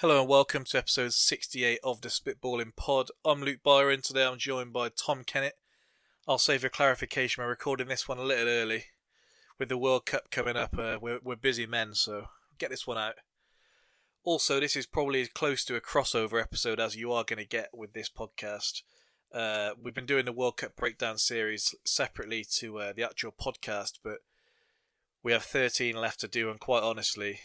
Hello and welcome to episode 68 of the Spitballing Pod. I'm Luke Byron. Today I'm joined by Tom Kennett. I'll say for clarification, we're recording this one a little early. With the World Cup coming up, uh, we're, we're busy men, so get this one out. Also, this is probably as close to a crossover episode as you are going to get with this podcast. Uh, we've been doing the World Cup breakdown series separately to uh, the actual podcast, but we have 13 left to do, and quite honestly,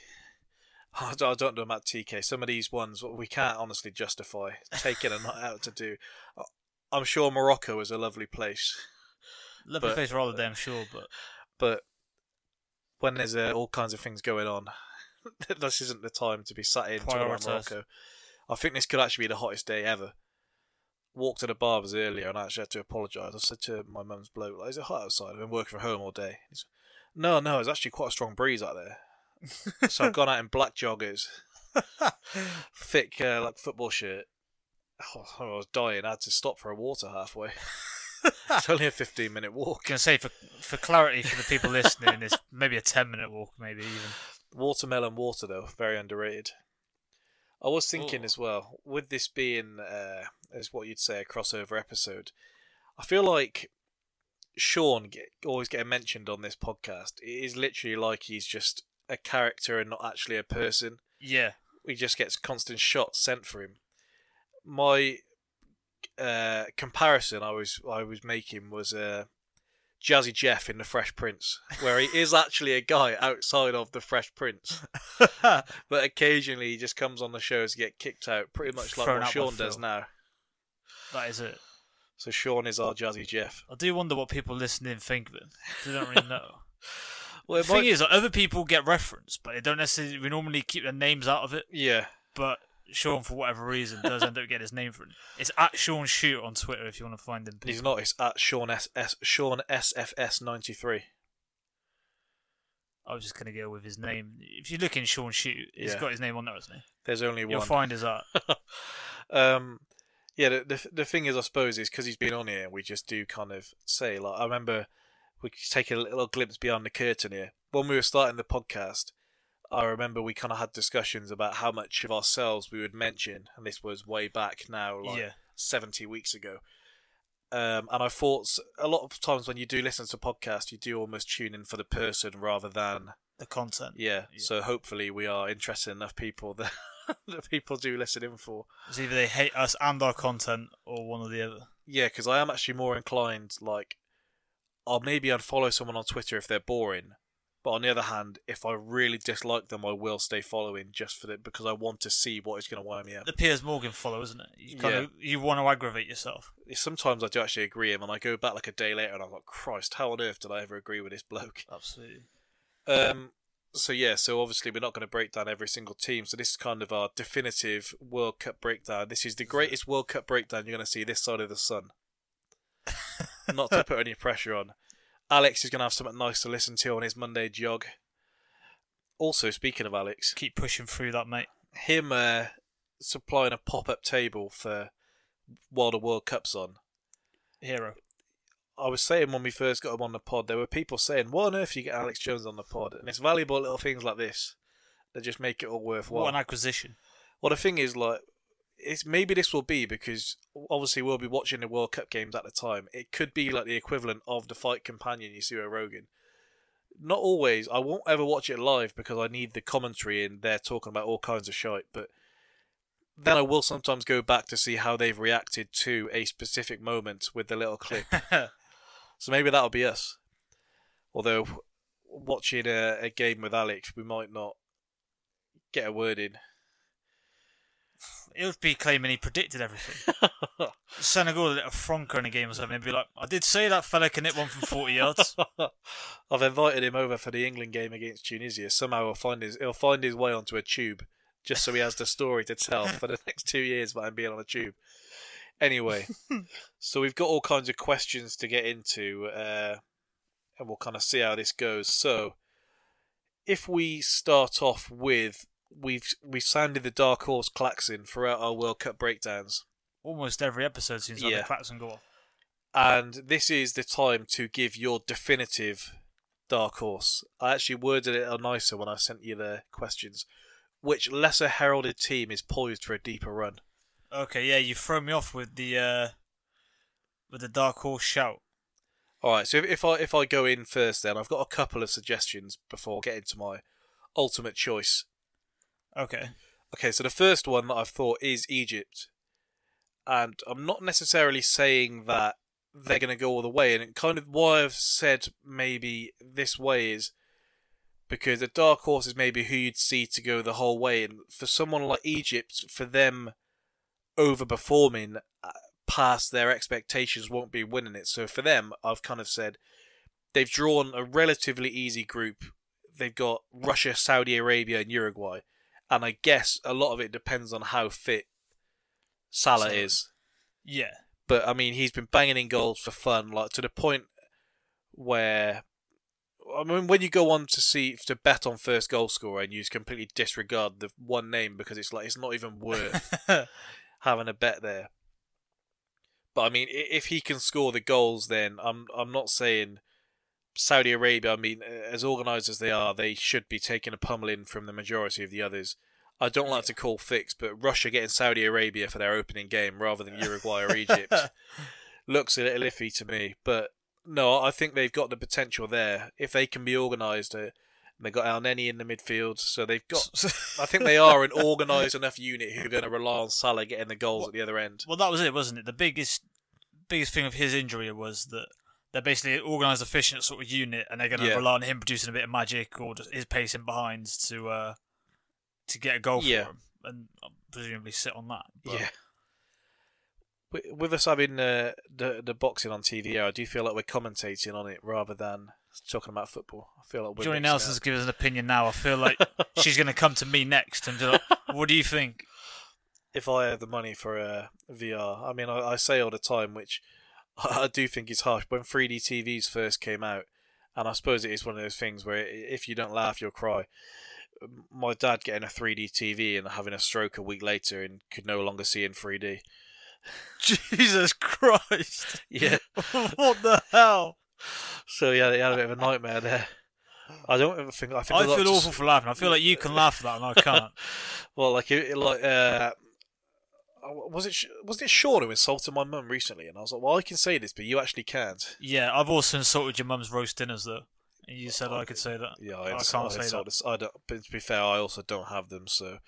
I don't, I don't know about TK. Some of these ones we can't honestly justify taking a night out to do. I'm sure Morocco is a lovely place, Lovely But- place for holiday, I'm sure, but but when there's uh, all kinds of things going on, this isn't the time to be sat in talking about Prioritise. Morocco. I think this could actually be the hottest day ever. Walked to the barbers earlier and I actually had to apologise. I said to my mum's bloke, like, "Is it hot outside? I've been working from home all day." No, no, it's actually quite a strong breeze out there. So I've gone out in black joggers, thick uh, like football shirt. Oh, I was dying. I had to stop for a water halfway. it's only a 15 minute walk. gonna say for for clarity for the people listening, it's maybe a ten minute walk, maybe even. Watermelon water, though, very underrated. I was thinking Ooh. as well, with this being, uh, as what you'd say, a crossover episode, I feel like Sean get, always getting mentioned on this podcast. It is literally like he's just a character and not actually a person. Yeah, He just gets constant shots sent for him. My uh, comparison I was I was making was uh, Jazzy Jeff in The Fresh Prince, where he is actually a guy outside of The Fresh Prince but occasionally he just comes on the shows to get kicked out, pretty much like Thrown what Sean does Phil. now. that is it. So Sean is our Jazzy Jeff. I do wonder what people listening think of him. They don't really know. Well, the thing might- is, like, other people get referenced, but they don't necessarily. We normally keep their names out of it, yeah, but Sean, for whatever reason, does end up getting his name for it. It's at Sean Shoot on Twitter if you want to find him. he's not. It's at Sean S, S Sean SFS ninety three. I was just gonna go with his name. If you look in Sean Shoot, he's Yeah. got his name on there, hasn't he? There's only one. You'll find his art. um, yeah. The, the the thing is, I suppose, is because he's been on here, we just do kind of say like I remember we could take a little glimpse beyond the curtain here when we were starting the podcast. I remember we kind of had discussions about how much of ourselves we would mention, and this was way back now, like yeah. 70 weeks ago. Um, and I thought a lot of times when you do listen to podcasts, you do almost tune in for the person rather than The content. yeah. Yeah. So hopefully we are interested enough people that that people do listen in for. It's either they hate us and our content, or one or the other. Yeah, because I am actually more inclined like I'll maybe unfollow someone on Twitter if they're boring, but on the other hand, if I really dislike them, I will stay following just for it because I want to see what is going to wind me up. The Piers Morgan follow, isn't it? You kind Yeah. of you want to aggravate yourself. Sometimes I do actually agree with him, and I go back like a day later and I'm like, Christ, how on earth did I ever agree with this bloke? Absolutely. Um, so yeah, so obviously we're not going to break down every single team. So this is kind of our definitive World Cup breakdown. This is the greatest World Cup breakdown you're going to see this side of the sun. Not to put any pressure on. Alex is going to have something nice to listen to on his Monday jog. Also, speaking of Alex, Keep pushing through that, mate. him uh, supplying a pop-up table for while the World Cup's on. Hero. I was saying when we first got him on the pod, there were people saying, "What on earth you get Alex Jones on the pod?" And it's valuable little things like this that just make it all worthwhile. What an acquisition. well, the thing is, like, it's maybe this will be because obviously we'll be watching the World Cup games at the time. It could be like the equivalent of the fight companion you see with Rogan. Not always. I won't ever watch it live because I need the commentary and they're talking about all kinds of shite. But then I will sometimes go back to see how they've reacted to a specific moment with the little clip. So maybe that'll be us. Although watching a, a game with Alex, we might not get a word in. He'll be claiming he predicted everything. Senegal a little fronker in a game or something. He'd be like, I did say that fella can hit one from 40 yards. I've invited him over for the England game against Tunisia. Somehow he'll find his he'll find his way onto a tube, just so he has the story to tell for the next two years about him being on a tube. Anyway, so we've got all kinds of questions to get into, uh, and we'll kind of see how this goes. So, if we start off with we've we've sounded the dark horse klaxon throughout our World Cup breakdowns, Almost every episode seems Yeah. the klaxon go off. and this is the time to give your definitive dark horse. I actually worded it a nicer when I sent you the questions. which lesser heralded team is poised for a deeper run? Okay, yeah, you throw me off with the uh, with the dark horse shout. All right, so if, if I if I go in first, then I've got a couple of suggestions before getting to my ultimate choice. Okay. Okay, so the first one that I've thought is Egypt, and I'm not necessarily saying that they're going to go all the way, and kind of why I've said maybe this way is because the dark horse is maybe who you'd see to go the whole way, and for someone like Egypt, for them overperforming uh, past their expectations won't be winning it. So for them, I've kind of said they've drawn a relatively easy group. They've got Russia, Saudi Arabia, and Uruguay, and I guess a lot of it depends on how fit Salah Salah. is. Yeah. But I mean, he's been banging in goals for fun, like to the point where I mean, when you go on to see to bet on first goal scorer and you just completely disregard the one name because it's like it's not even worth having a bet there. But I mean, if he can score the goals, then I'm I'm not saying Saudi Arabia. I mean, as organised as they are, they should be taking a pummeling from the majority of the others. I don't like to call fix, but Russia getting Saudi Arabia for their opening game rather than Uruguay or Egypt looks a little iffy to me. But no, I think they've got the potential there if they can be organised. Uh, they've got Elneny in the midfield, so they've got. I think they are an organised enough unit who are going to rely on Salah getting the goals at the other end. well, that was it, wasn't it? The biggest biggest thing of his injury was that they're basically an organised, efficient sort of unit, and they're going to Yeah. rely on him producing a bit of magic or just his pace in behind to uh, to get a goal for him, and presumably sit on that. But Yeah. With- us having uh, the the boxing on TV, I do feel like we're commentating on it rather than talking about football. I feel like Johnny Nelson's given us an opinion now. I feel like she's going to come to me next and be like, "What do you think?" if I had the money for a VR, I mean, I, I say all the time, which I do think it's harsh. When 3D TVs first came out, and I suppose it is one of those things where if you don't laugh, you'll cry. My dad getting a 3D TV and having a stroke a week later and could no longer see in 3D. Jesus Christ! Yeah. what the hell? So yeah, he had a bit of a nightmare there. I don't ever think I think I feel just- awful for laughing. I feel like you can laugh at that and I can't. Well, like it- like uh, was it was it Sean who insulted my mum recently? And I was like, well, I can say this, but you actually can't. Yeah, I've also insulted your mum's roast dinners though. And you said I could say that. Yeah, I I, can't I say that. I don't. But to be fair, I also don't have them, so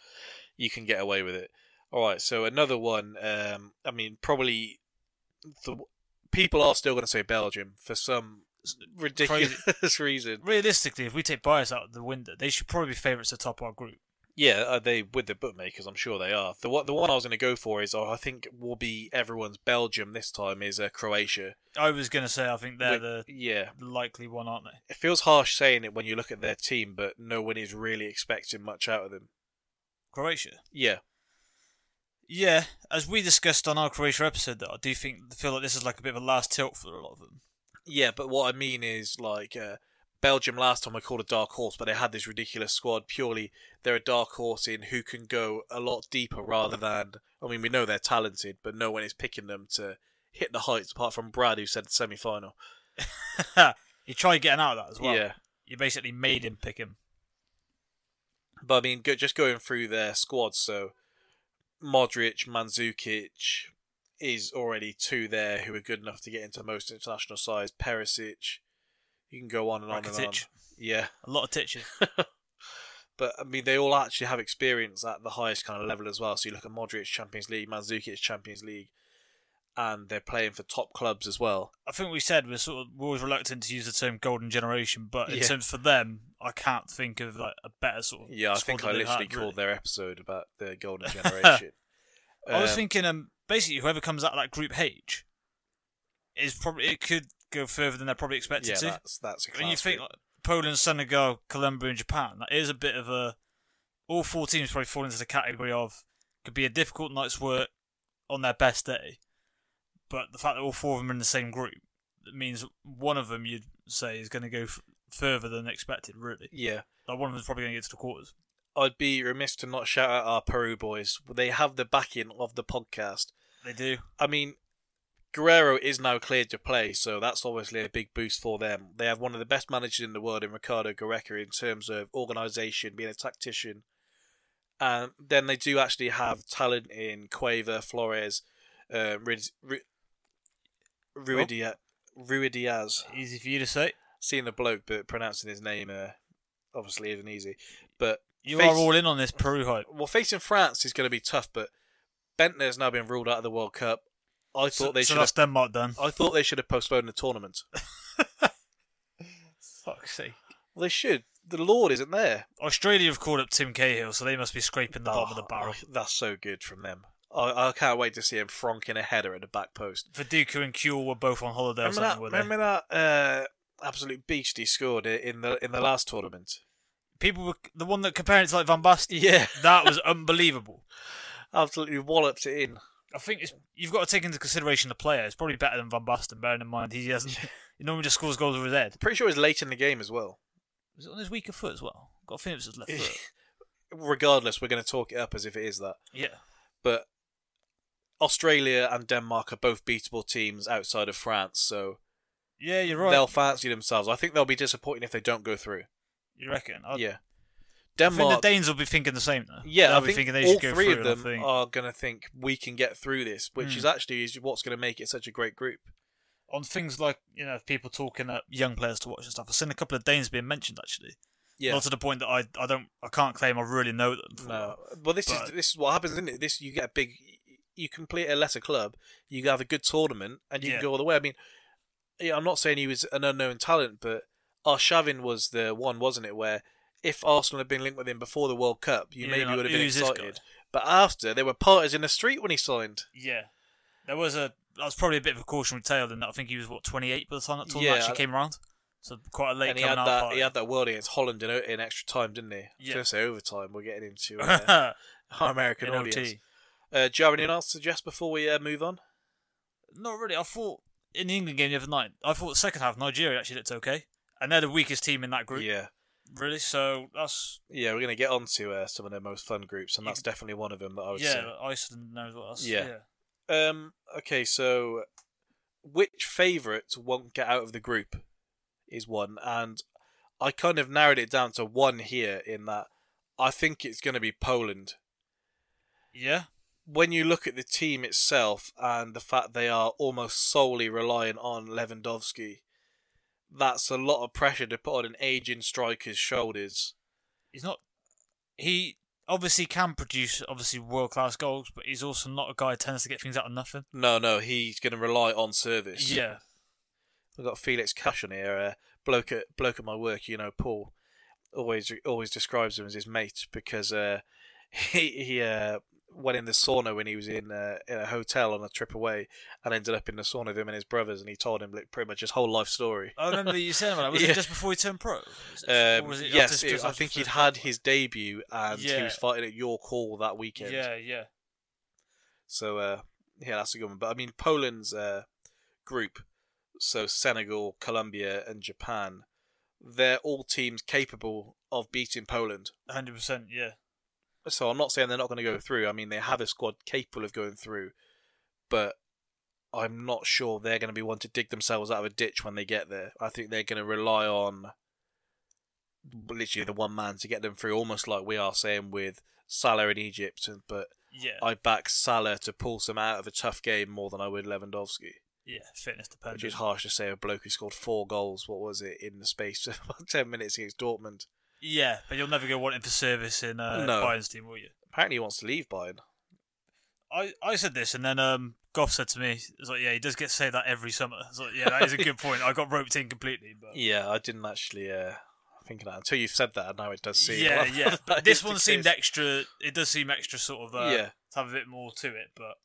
you can get away with it. All right, so another one. Um, I mean, probably the people are still going to say Belgium for some ridiculous reason. Realistically, if we take bias out of the window, they should probably be favourites to top our group. Yeah, are they with the bookmakers? I'm sure they are. The one, the one I was going to go for is, oh, I think will be everyone's Belgium this time is uh, Croatia. I was going to say I think they're the yeah, the likely one, aren't they? it feels harsh saying it when you look at their team, but no one is really expecting much out of them. Croatia. Yeah, Yeah, as we discussed on our Croatia episode, though, I do think feel like this is like a bit of a last tilt for a lot of them. yeah, but what I mean is like uh, Belgium last time I called a dark horse, but they had this ridiculous squad. Purely, they're a dark horse in who can go a lot deeper rather than. I mean, we know they're talented, but no one is picking them to hit the heights apart from Brad, who said semi final. you try getting out of that as well. Yeah. You basically made him pick him. But I mean, go, just going through their squad, so Modric, Mandzukic is already two there who are good enough to get into most international sides. Perisic, you can go on and on and on. Yeah, A lot of titches. but I mean, they all actually have experience at the highest kind of level as well. So you look at Modric Champions League, Mandzukic Champions League, and they're playing for top clubs as well. I think we said we're sort of we're always reluctant to use the term golden generation, but in Yeah. terms for them, I can't think of like a better sort of. Yeah, I think I literally had, called really. their episode about the golden generation. I was Um, thinking, um, basically whoever comes out of that group H is probably it could go further than they're probably expected yeah, to. that's that's a when you think like, Poland, Senegal, Colombia, and Japan, that is a bit of a. All four teams probably fall into the category of could be a difficult night's work on their best day, but the fact that all four of them are in the same group that means one of them you'd say is going to go f- further than expected. Really, yeah. like one of them's probably going to get to the quarters. I'd be remiss to not shout out our Peru boys. They have the backing of the podcast. They do. I mean, Guerrero is now cleared to play, so that's obviously a big boost for them. They have one of the best managers in the world in Ricardo Gareca in terms of organisation, being a tactician, And then they do actually have talent in Cueva, Flores, uh, Ruiz, Ru- Ruidiaz. Easy for you to say. Seeing the bloke, but pronouncing his name uh, obviously isn't easy. But You Face- are all in on this Peru hype. well, facing France is going to be tough. But Bendtner's now been ruled out of the World Cup. I So, thought they so should. that's Have, Denmark done. I thought they should have postponed the tournament. Fuck's sake. Well, they should. The Lord isn't there. Australia have called up Tim Cahill, so they must be scraping the bottom of the Oh, barrel. That's so good from them. I, I can't wait to see him fronking a header at the back post. Viduka and Kewell were both on holiday or Remember something, that? were they? Remember that uh, absolute beast he scored in the in the last tournament? People were the one that compared it to like Van Basten. Yeah, That was unbelievable. absolutely walloped it in. I think it's, you've got to take into consideration the player. It's probably better than Van Basten, bearing in mind he hasn't. he normally just scores goals with his head. Pretty sure was late in the game as well. Was it on his weaker foot as well? Got it his left foot. Regardless, we're going to talk it up as if it is that. Yeah. But Australia and Denmark are both beatable teams outside of France, so Yeah, you're right. they'll fancy themselves. I think they'll be disappointed if they don't go through. You reckon? I, yeah, I think the Danes will be thinking the same though. Yeah, They'll I be think thinking they all should go three through. of them are going to think we can get through this, which Mm. is actually is what's going to make it such a great group. on things like you know people talking at young players to watch and stuff. I've seen a couple of Danes being mentioned actually. Yeah, Not to the point that I I don't I can't claim I really know them. no, well, this But- is this is what happens, isn't it? This you get a big, you complete a lesser club, you have a good tournament, and you Yeah. can go all the way. I mean, yeah, I'm not saying he was an unknown talent, but Arshavin was the one, wasn't it? Where if Arsenal had been linked with him before the World Cup, you Yeah, maybe like, would have been who's this guy? excited. But after, there were parties in the street when he signed. Yeah, there was a that was probably a bit of a cautionary tale in that I think he was what 28 by the time that tournament Yeah, actually I- came around. So quite a late and he coming had that party. he had that world against Holland in, in extra time, didn't he? I was Yeah. going to say overtime. We're getting into uh, our American In audience. OT. Uh, do you have anything else to suggest before we uh, move on? Not really. I thought in the England game the other night, I thought the second half Nigeria actually looked okay, and they're the weakest team in that group. Yeah, Really. So that's yeah. We're going to get on to uh, some of their most fun groups, and that's definitely one of them that I would yeah. say. Iceland knows what else. Yeah. Um. Okay. So, which favourite won't get out of the group is one, and I kind of narrowed it down to one here. In that, I think it's going to be Poland. Yeah. when you look at the team itself and the fact they are almost solely reliant on Lewandowski, that's a lot of pressure to put on an aging striker's shoulders. He's not. He obviously can produce obviously world class goals, but he's also not a guy who tends to get things out of nothing. No, no, he's going to rely on service. Yeah. We've got Felix Cash on here, uh, bloke at bloke at my work. You know, Paul always always describes him as his mate because uh, he he uh, went in the sauna when he was in, uh, in a hotel on a trip away and ended up in the sauna with him and his brothers, and he told him like, pretty much his whole life story. I remember you saying that. Was Yeah. it just before he turned pro? It- Um, it yes, it- I think he'd had his debut and he was fighting at York Hall that weekend. Yeah, yeah. So uh, yeah, that's a good one. But I mean, Poland's uh, group, so Senegal, Colombia, and Japan, they're all teams capable of beating Poland. Hundred percent. Yeah. So I'm not saying they're not going to go through. I mean, they have a squad capable of going through, but I'm not sure they're going to be one to dig themselves out of a ditch when they get there. I think they're going to rely on literally the one man to get them through, almost like we are saying with Salah in Egypt. But Yeah. I back Salah to pull some out of a tough game more than I would Lewandowski, yeah. Fitness which dependent. is harsh to say. A bloke who scored four goals, what was it, in the space of about ten minutes against Dortmund. Yeah, but you'll never go wanting for service in uh, No. Bayern's team, will you? Apparently, he wants to leave Bayern. I, I said this, and then um, Goff said to me, "It's like, yeah, he does get to say that every summer." It's like, yeah, that is a good point. I got roped in completely, but Yeah, I didn't actually uh, think of that until you've said that. Now it does seem. yeah, like yeah. But this one seemed extra. It does seem extra sort of uh, Yeah. to have a bit more to it. But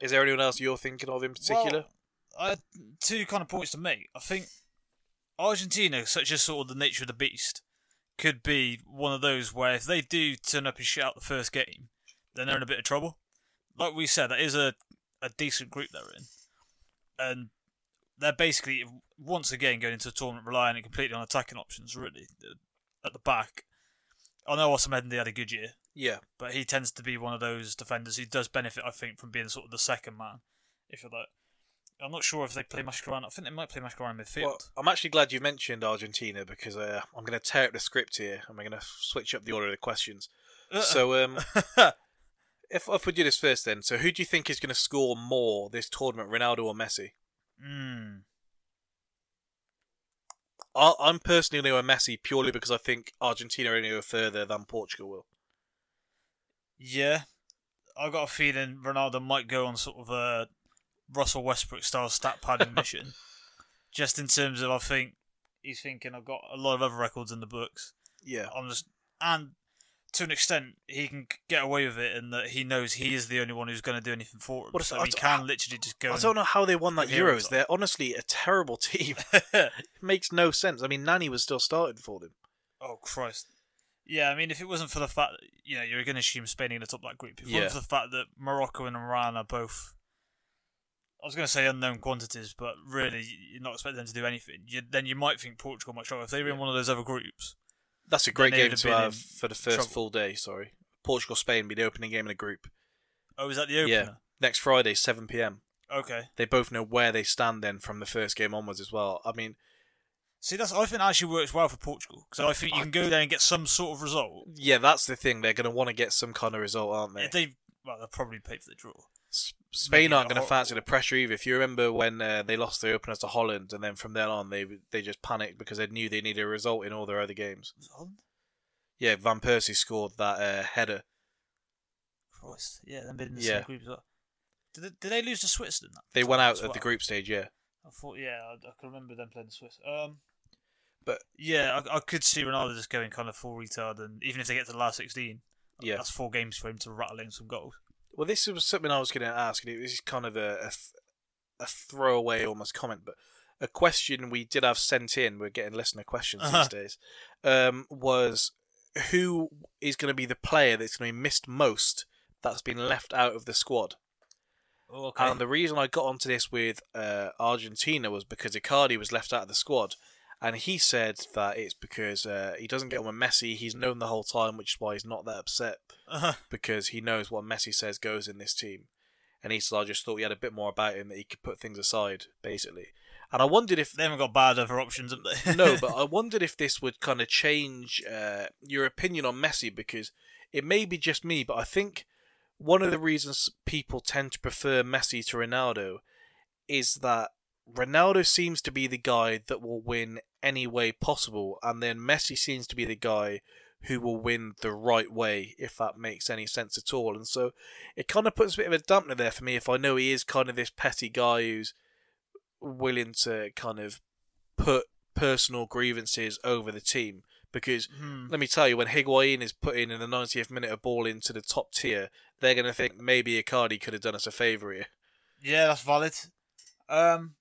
Is there anyone else you're thinking of in particular? Well, I had two kind of points to make. I think Argentina, such as sort of the nature of the beast, could be one of those where if they do turn up and shit out the first game, then they're in a bit of trouble. Like we said, that is a, a decent group they're in. And they're basically, once again, going into a tournament relying completely on attacking options, really, at the back. I know Otamendi had a good year, yeah, but he tends to be one of those defenders who does benefit, I think, from being sort of the second man, if you like. I'm not sure if they play Mascherano. I think they might play Mascherano midfield. Well, I'm actually glad you mentioned Argentina because uh, I'm going to tear up the script here and we're going to switch up the order of the questions. So um, if if we do this first, then so who do you think is going to score more this tournament, Ronaldo or Messi? Hmm. I, I'm personally going to go Messi purely because I think Argentina are going to go further than Portugal will. Yeah, I got a feeling Ronaldo might go on sort of a Russell Westbrook style stat padding mission. Just in terms of, I think he's thinking I've got a lot of other records in the books. Yeah, I'm just and to an extent he can get away with it, and that he knows he is the only one who's going to do anything for him. What so I he can literally just go. I don't know how they won that Euros. They're honestly a terrible team. it makes no sense. I mean, Nani was still starting for them. Oh Christ! Yeah, I mean, if it wasn't for the fact that you know you're going to assume Spain are going to top that group, if it Yeah. wasn't for the fact that Morocco and Iran are both, I was going to say unknown quantities, but really you're not expecting them to do anything. You, then you might think Portugal might struggle if they were in one of those other groups. That's a great game to have for the first trouble. full day. Sorry, Portugal Spain be the opening game in the group Oh, is that the opener? Yeah. next Friday, seven pm. Okay. They both know where they stand then from the first game onwards as well. I mean, See, that's I think that actually works well for Portugal because I think you can go there and get some sort of result. yeah, that's the thing. They're going to want to get some kind of result, aren't they? If they well, they'll probably pay for the draw. Spain aren't going to fancy the pressure either. If you remember when uh, they lost their openers to Holland, and then from then on they they just panicked because they knew they needed a result in all their other games. Holland? Yeah, Van Persie scored that uh, header. Christ, yeah, they've been in the Yeah. same group as well. Did they, did they lose to Switzerland? They went out at of the group stage. Yeah, I thought, yeah, I, I can remember them playing the Swiss. Um, But- yeah, I, I could see Ronaldo just going kind of full retard, and even if they get to the last sixteen, yeah. that's four games for him to rattle in some goals. Well, this was something I was going to ask, and it was kind of a, a, a throwaway almost comment, but a question we did have sent in, we're getting listener questions Uh-huh. these days, um, was who is going to be the player that's going to be missed most that's been left out of the squad? Oh, okay. And the reason I got onto this with uh, Argentina was because Icardi was left out of the squad. And he said that it's because uh, he doesn't get on with Messi. He's known the whole time, which is why he's not that upset Uh-huh. because he knows what Messi says goes in this team. And I just thought he had a bit more about him that he could put things aside, basically. And I wondered if they haven't got bad other options, have they? no, but I wondered if this would kind of change uh, your opinion on Messi because it may be just me, but I think one of the reasons people tend to prefer Messi to Ronaldo is that Ronaldo seems to be the guy that will win any way possible, and then Messi seems to be the guy who will win the right way, if that makes any sense at all. And so it kind of puts a bit of a dampener there for me if I know he is kind of this petty guy who's willing to kind of put personal grievances over the team. Because Hmm. let me tell you, when Higuain is putting in the 90th minute a ball into the top tier, they're going to think maybe Icardi could have done us a favour here. Yeah, that's valid. Um,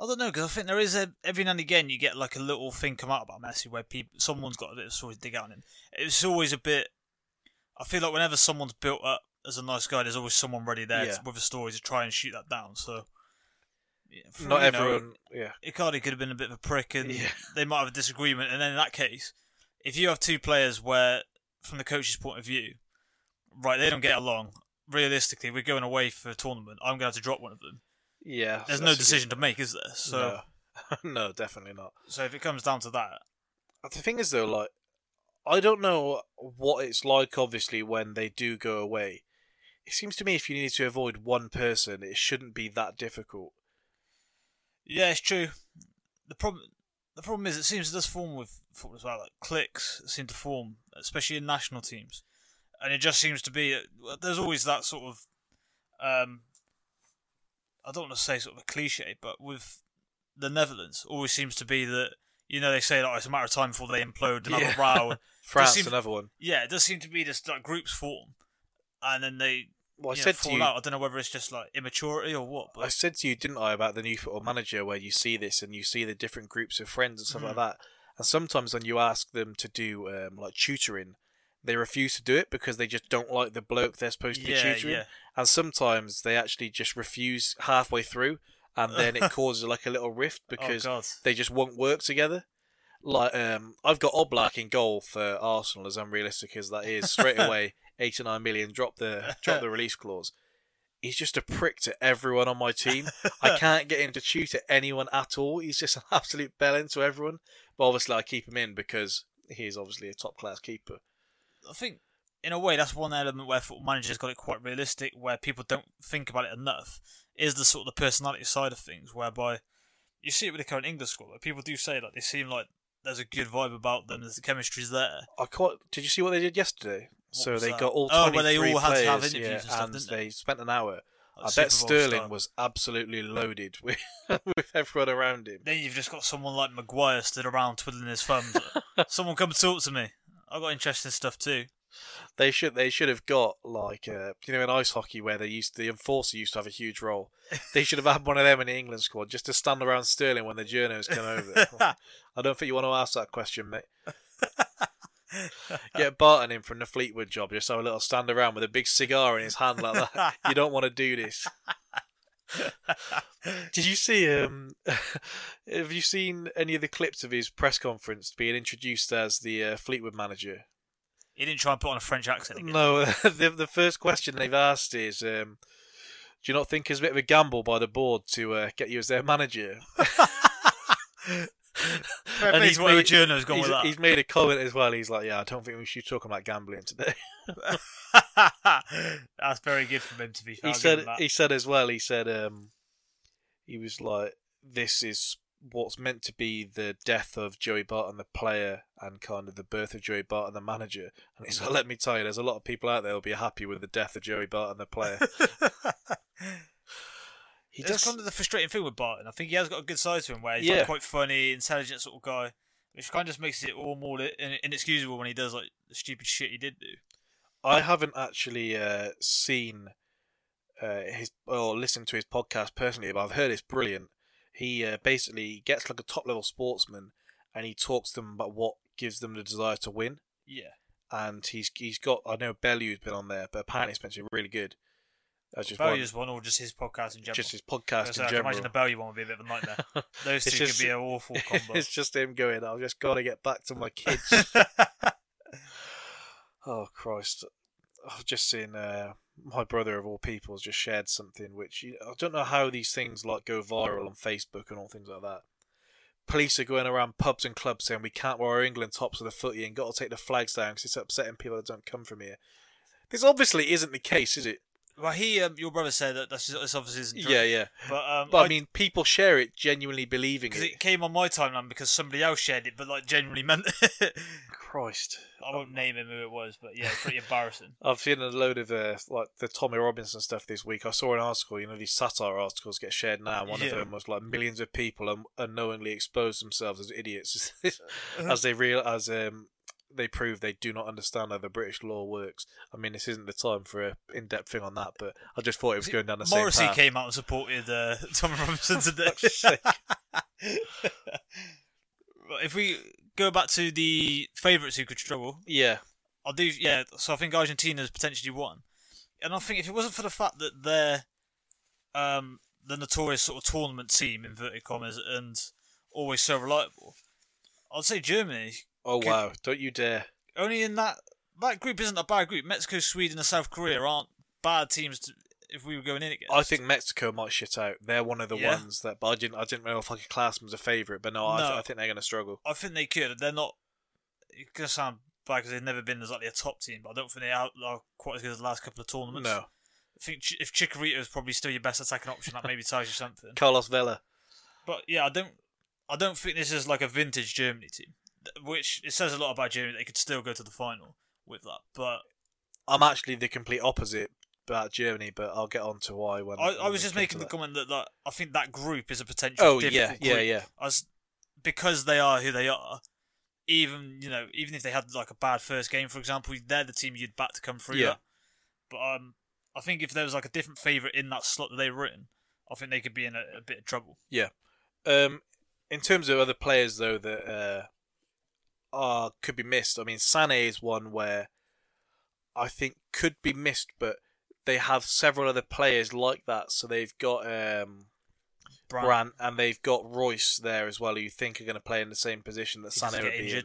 I don't know because I think there is a every now and again you get like a little thing come out about Messi where people someone's got a bit of story to dig out on him. It's always a bit. I feel like whenever someone's built up as a nice guy, there's always someone ready there Yeah. to, with a story to try and shoot that down. So, yeah, for Not you know, everyone, yeah. Icardi could have been a bit of a prick, and Yeah. they might have a disagreement. And then in that case, if you have two players where, from the coach's point of view, right, they don't get along. Realistically, we're going away for a tournament. I'm going to have to drop one of them. Yeah. There's no a good- decision to make, is there? So, No. no, definitely not. so if it comes down to that, The thing is, though, like, I don't know what it's like, obviously, when they do go away. It seems to me if you need to avoid one person, it shouldn't be that difficult. yeah, it's true. The problem, the problem is, it seems it does form with football as well. Like cliques seem to form, especially in national teams, and it just seems to be. There's always that sort of, um, I don't want to say sort of a cliche, but with the Netherlands, always seems to be that you know they say that it's a matter of time before they implode have Yeah. row. France, seems- another one. yeah, it does seem to be this like groups form, and then they Well, I said to fall you, out. I don't know whether it's just like immaturity or what. But I said to you, didn't I, about the new football manager where you see this and you see the different groups of friends and stuff like Mhm. that. And sometimes when you ask them to do um, like tutoring, they refuse to do it because they just don't like the bloke they're supposed to be tutoring. yeah. And sometimes they actually just refuse halfway through, and then it causes like a little rift because oh they just won't work together. Like um, I've got Oblak in goal for Arsenal, as unrealistic as that is. Straight away, eighty nine million. Drop the drop the release clause. He's just a prick to everyone on my team. I can't get him to tutor anyone at all. He's just an absolute bellend to everyone. But obviously, I keep him in because he is obviously a top class keeper. I think in a way, that's one element where football managers got it quite realistic, where people don't think about it enough. Is the sort of the personality side of things, whereby you see it with the current English squad. Like people do say that they seem like there's a good vibe about them, there's the chemistry's there. I quite, did you see what they did yesterday? What so they that? got all Oh, 23 where they all had players, to have interviews yeah, and stuff, and they they? spent an hour. Like I Super bet Bowl Sterling style. was absolutely loaded with with everyone around him. Then you've just got someone like Maguire stood around twiddling his thumbs. someone come talk to me. I got interesting stuff too. They should they should have got like uh, you know in ice hockey where they used the enforcer used to have a huge role. They should have had one of them in the England squad just to stand around Sterling when the journos come over. I don't think you want to ask that question, mate. Get Barton in from the Fleetwood job, just have a little stand around with a big cigar in his hand like that. You don't want to do this. Did you see um have you seen any of the clips of his press conference being introduced as the uh, Fleetwood manager? He didn't try and put on a French accent again. No, the the first question they've asked is um do you not think it's a bit of a gamble by the board to uh, get you as their manager? To whatever journo's gone he's, with that. he's made a comment as well. He's like, "Yeah, I don't think we should talk about gambling today." That's very good from him to be fair. he said he said as well he said um he was like this is what's meant to be the death of Joey Barton the player and kind of the birth of Joey Barton the manager and he's like let me tell you there's a lot of people out there who'll be happy with the death of Joey Barton the player he That's does kind of the frustrating thing with Barton. I think he has got a good side to him where he's Yeah. like quite funny, intelligent sort of guy, which kind of just makes it all more inexcusable when he does like the stupid shit he did do. I haven't actually uh, seen uh, his or listened to his podcast personally but I've heard it's brilliant he uh, basically gets like a top level sportsman and he talks to them about what gives them the desire to win Yeah. and he's he's got I know Bellew's been on there, but apparently it's meant to be really good. That's just Values one or just his podcast in general. just his podcast in I can general. imagine the Bellew one would be a bit of a nightmare. Those two just- could be an awful combo. it's just him going. I've just got to get back to my kids. oh Christ! I've just seen uh, my brother of all people has just shared something which you I don't know how these things like go viral on Facebook and all things like that. Police are going around pubs and clubs saying we can't wear our England tops of the footy and got to take the flags down because it's upsetting people that don't come from here. This obviously isn't the case, is it? Well, he, um, your brother said that that's, that's obviously isn't true. Yeah, yeah. But um, But I mean, people share it genuinely believing because it. it came on my timeline because somebody else shared it, but like genuinely meant. it. Christ. I won't name him who it was, but yeah, pretty embarrassing. I've seen a load of uh, like the Tommy Robinson stuff this week. I saw an article, you know, these satire articles get shared now. One of them was like millions of people un- unknowingly expose themselves as idiots as they real as um they prove they do not understand how the British law works. I mean, this isn't the time for an in-depth thing on that, but I just thought it was going down the Morrissey same path. Morrissey came out and supported uh, Tom Robinson today. Right, if we go back to the favourites who could struggle, yeah, I'll do. Yeah, so I think Argentina's potentially won, and I think if it wasn't for the fact that they're um, the notorious sort of tournament team inverted commas and always so reliable, I'd say Germany. Oh Could- wow! Don't you dare! Only in that that group isn't a bad group. Mexico, Sweden, and South Korea aren't bad teams to, if we were going in against. I think Mexico might shit out. They're one of the Yeah. ones that, but I didn't. I didn't know if I could class them as a favourite. But no, I, th- No. I think they're going to struggle. I think they could. They're not. It's gonna sound bad because they've never been exactly a top team, but I don't think they are, are quite as good as the last couple of tournaments. No, I think Ch- if Chicharito is probably still your best attacking option, that maybe tells you something. Carlos Vela. But yeah, I don't. I don't think this is like a vintage Germany team, which it says a lot about Germany. They could still go to the final with that, but I'm actually the complete opposite about Germany, but I'll get on to why when. I, when I was just making the that. comment that, that I think that group is a potential. Oh yeah, yeah, group. yeah. As because they are who they are. Even you know, even if they had like a bad first game, for example, they're the team you'd back to come through. Yeah. That. But um, I think if there was like a different favourite in that slot that they were in, I think they could be in a, a bit of trouble. Yeah. Um, in terms of other players though that uh, are could be missed. I mean, Sané is one where I think could be missed, but they have several other players like that. So they've got um, Brandt, Brandt and they've got Reus there as well, who you think are going to play in the same position that he Sané would be in.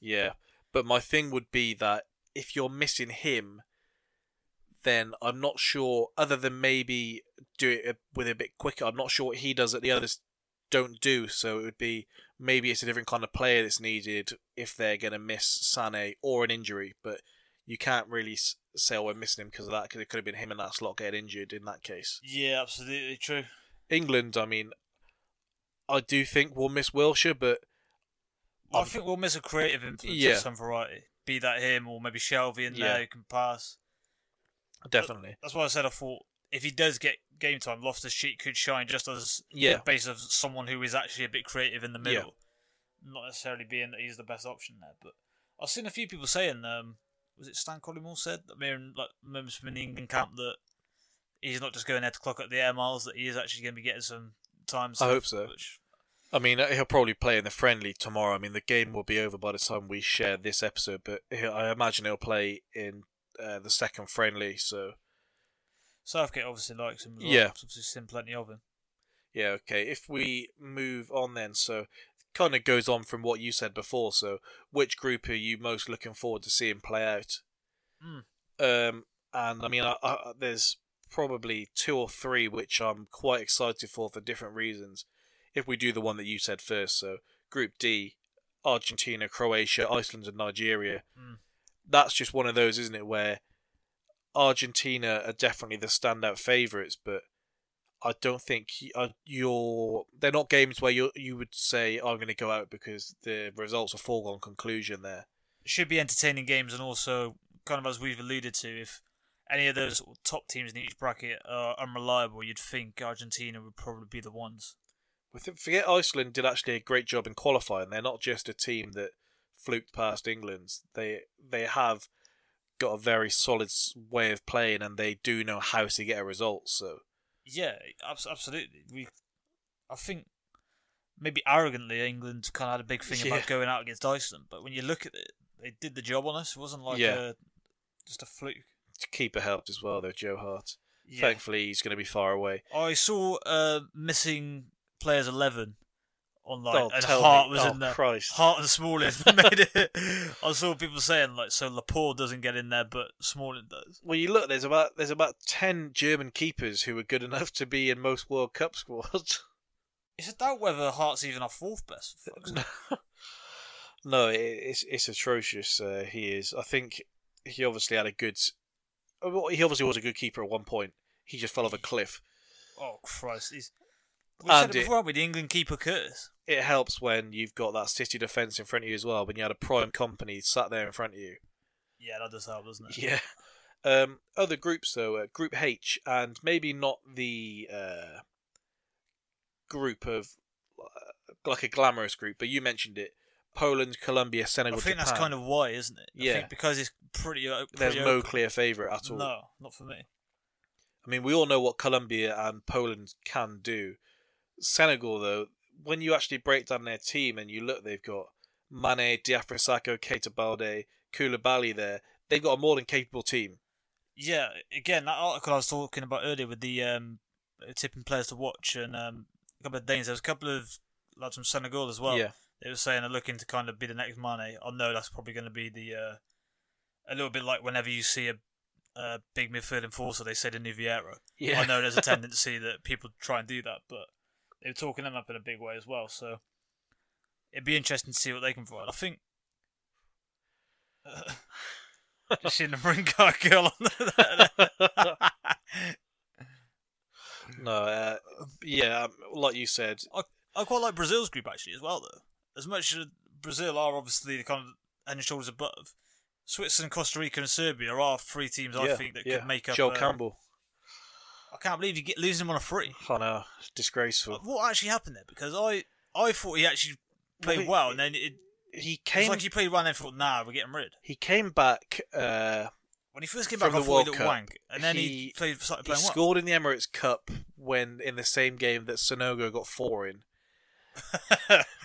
Yeah, but my thing would be that if you're missing him, then I'm not sure. Other than maybe do it with a bit quicker, I'm not sure what he does that the others don't do. So it would be maybe it's a different kind of player that's needed if they're going to miss Sané or an injury. But you can't really say, "Oh, we're missing him because of that," because it could have been him in that slot getting injured in that case. Yeah, absolutely true. England, I mean, I do think we'll miss Wilshere, but I think we'll miss a creative influence yeah. of some variety. Be that him or maybe Shelvey in Yeah. there who can pass. definitely, That's why I said I thought if he does get game time, Loftus Cheek could shine just as Yeah. the base of someone who is actually a bit creative in the Yeah. middle. Not necessarily being that he's the best option there, but I've seen a few people saying, um, was it Stan Collymore said, that mean, like members from the England camp, that he's not just going there to clock up the air miles, that he is actually going to be getting some time. I hope so. Which, I mean, he'll probably play in the friendly tomorrow. I mean, the game will be over by the time we share this episode, but I imagine he'll play in uh, the second friendly. So Southgate obviously likes him as well. Yeah. I've obviously seen plenty of him. yeah, okay. If we move on, then so it kind of goes on from what you said before. So, which group are you most looking forward to seeing play out? Mm. Um, and I mean, I, I, there's probably two or three which I'm quite excited for for different reasons. If we do the one that you said first, so Group D, Argentina, Croatia, Iceland, and Nigeria. Mm. That's just one of those, isn't it? Where Argentina are definitely the standout favourites, but I don't think uh, you're. They're not games where you you would say I'm going to go out because the results are foregone conclusion. There, should be entertaining games, and also kind of as we've alluded to, if any of those top teams in each bracket are unreliable, you'd think Argentina would probably be the ones. With forget Iceland did actually a great job in qualifying. They're not just a team that fluked past England. They they have got a very solid way of playing, and they do know how to get a result. So Yeah, abs- absolutely. We, I think maybe arrogantly England kind of had a big thing Yeah. about going out against Iceland, but when you look at it, they did the job on us. It wasn't like Yeah. a, just a fluke. keeper helped as well, though. Joe Hart. Yeah. Thankfully, he's going to be far away. I saw uh, missing players eleven online, oh, and Hart me. was oh, in there. Christ. Hart and Smalling made it. I saw people saying like, so Laporte doesn't get in there, but Smalling does. Well, you look. There's about there's about ten German keepers who are good enough to be in most World Cup squads. It's a doubt whether Hart's even our fourth best. no, it, it's it's atrocious. Uh, he is. I think he obviously had a good. well, He obviously was a good keeper at one point. He just fell off a cliff. oh Christ! He's... We And said it before, we? The England keeper Curtis. It helps when you've got that City defence in front of you as well. When you had a prime Kompany sat there in front of you. Yeah, that does help, doesn't it? Yeah. Um, other groups though, uh, Group H, and maybe not the uh, group of uh, like a glamorous group, but you mentioned it: Poland, Colombia, Senegal. I think Japan. that's kind of why, isn't it? I Yeah. think because it's pretty. o- There's pretty no clear favourite at all. No, not for me. I mean, we all know what Colombia and Poland can do. Senegal, though, when you actually break down their team and you look, they've got Mane, Diafra Sakho, Keita Balde, Koulibaly there. They've got a more than capable team. Yeah, again, that article I was talking about earlier with the um, tipping players to watch and um, a couple of Danes. There was a couple of lads from Senegal as well. yeah, They were saying they're looking to kind of be the next Mane. I know that's probably going to be the uh, a little bit like whenever you see a, a big midfield enforcer, they say the new Vieira. yeah. I know there's a tendency that people try and do that, but they were talking them up in a big way as well. So it'd be interesting to see what they can provide. I think. Uh, just seeing the ring card girl on the. no, uh, yeah, um, like you said, I quite like Brazil's group actually as well, though. As much as Brazil are obviously the kind of head and shoulders above, Switzerland, Costa Rica, and Serbia are three teams I think that yeah. could make up. Joel uh, Campbell. I can't believe you get losing him on a free. I know, it's disgraceful. What actually happened there? Because I I thought he actually played Well, well, and then it, He came, was like he played well, and then thought, nah, we're getting rid. he came back. Uh, When he first came back, I the thought he looked Cup, wank, and then he, he- played started he playing well. scored in the Emirates Cup when in the same game that Sanogo got four in.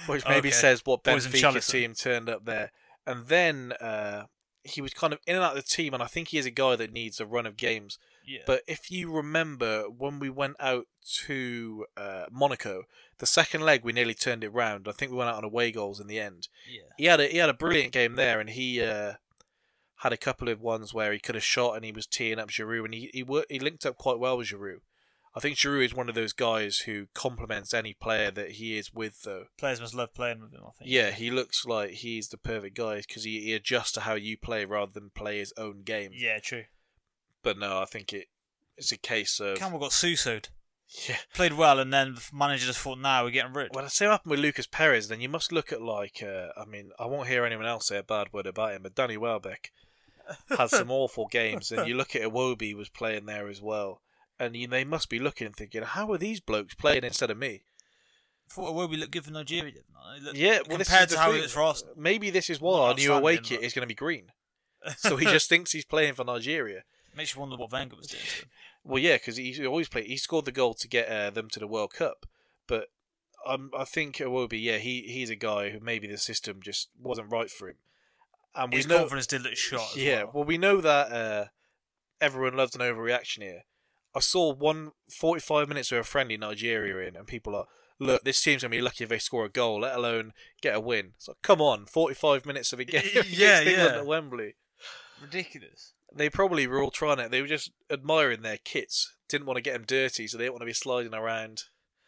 which maybe Okay. says what Benfica team turned up there. And then uh, he was kind of in and out of the team, and I think he is a guy that needs a run of games. Yeah, But if you remember when we went out to uh, Monaco, the second leg we nearly turned it round. I think we went out on away goals in the end. yeah, He had a he had a brilliant game there, and he uh, had a couple of ones where he could have shot and he was teeing up Giroud, and he he, wor- he linked up quite well with Giroud. I think Giroud is one of those guys who complements any player that he is with, though. Players must love playing with him. I think. Yeah, he looks like he's the perfect guy because he, he adjusts to how you play rather than play his own game. Yeah, true. But no, I think it it's a case of Campbell got susoed. yeah. Played well, and then the manager just thought, "Now we're getting rid." When I say what happened with Lucas Perez, then you must look at like uh, I mean I won't hear anyone else say a bad word about him, but Danny Welbeck had some awful games, and you look at Iwobi was playing there as well, and you, they must be looking and thinking, how are these blokes playing instead of me? thought well, we looked good for Nigeria, didn't I? They looked- Yeah, well, compared to how thing. it looks for us. Maybe this is why our new away kit but- is going to be green. So he just thinks he's playing for Nigeria. makes you wonder what Wenger was doing. Well, yeah, because he always played. He scored the goal to get uh, them to the World Cup, but um, I think Iwobi, yeah, he he's a guy who maybe the system just wasn't right for him, and we His know, confidence did look shot. Yeah, well. well, we know that uh, everyone loves an overreaction here. I saw one 45 minutes of a friendly Nigeria in, and people are, look, this team's gonna be lucky if they score a goal, let alone get a win. It's like, come on, 45 minutes of a game Yeah, yeah. at Wembley. ridiculous. They probably were all trying it. They were just admiring their kits. Didn't want to get them dirty, so they didn't want to be sliding around.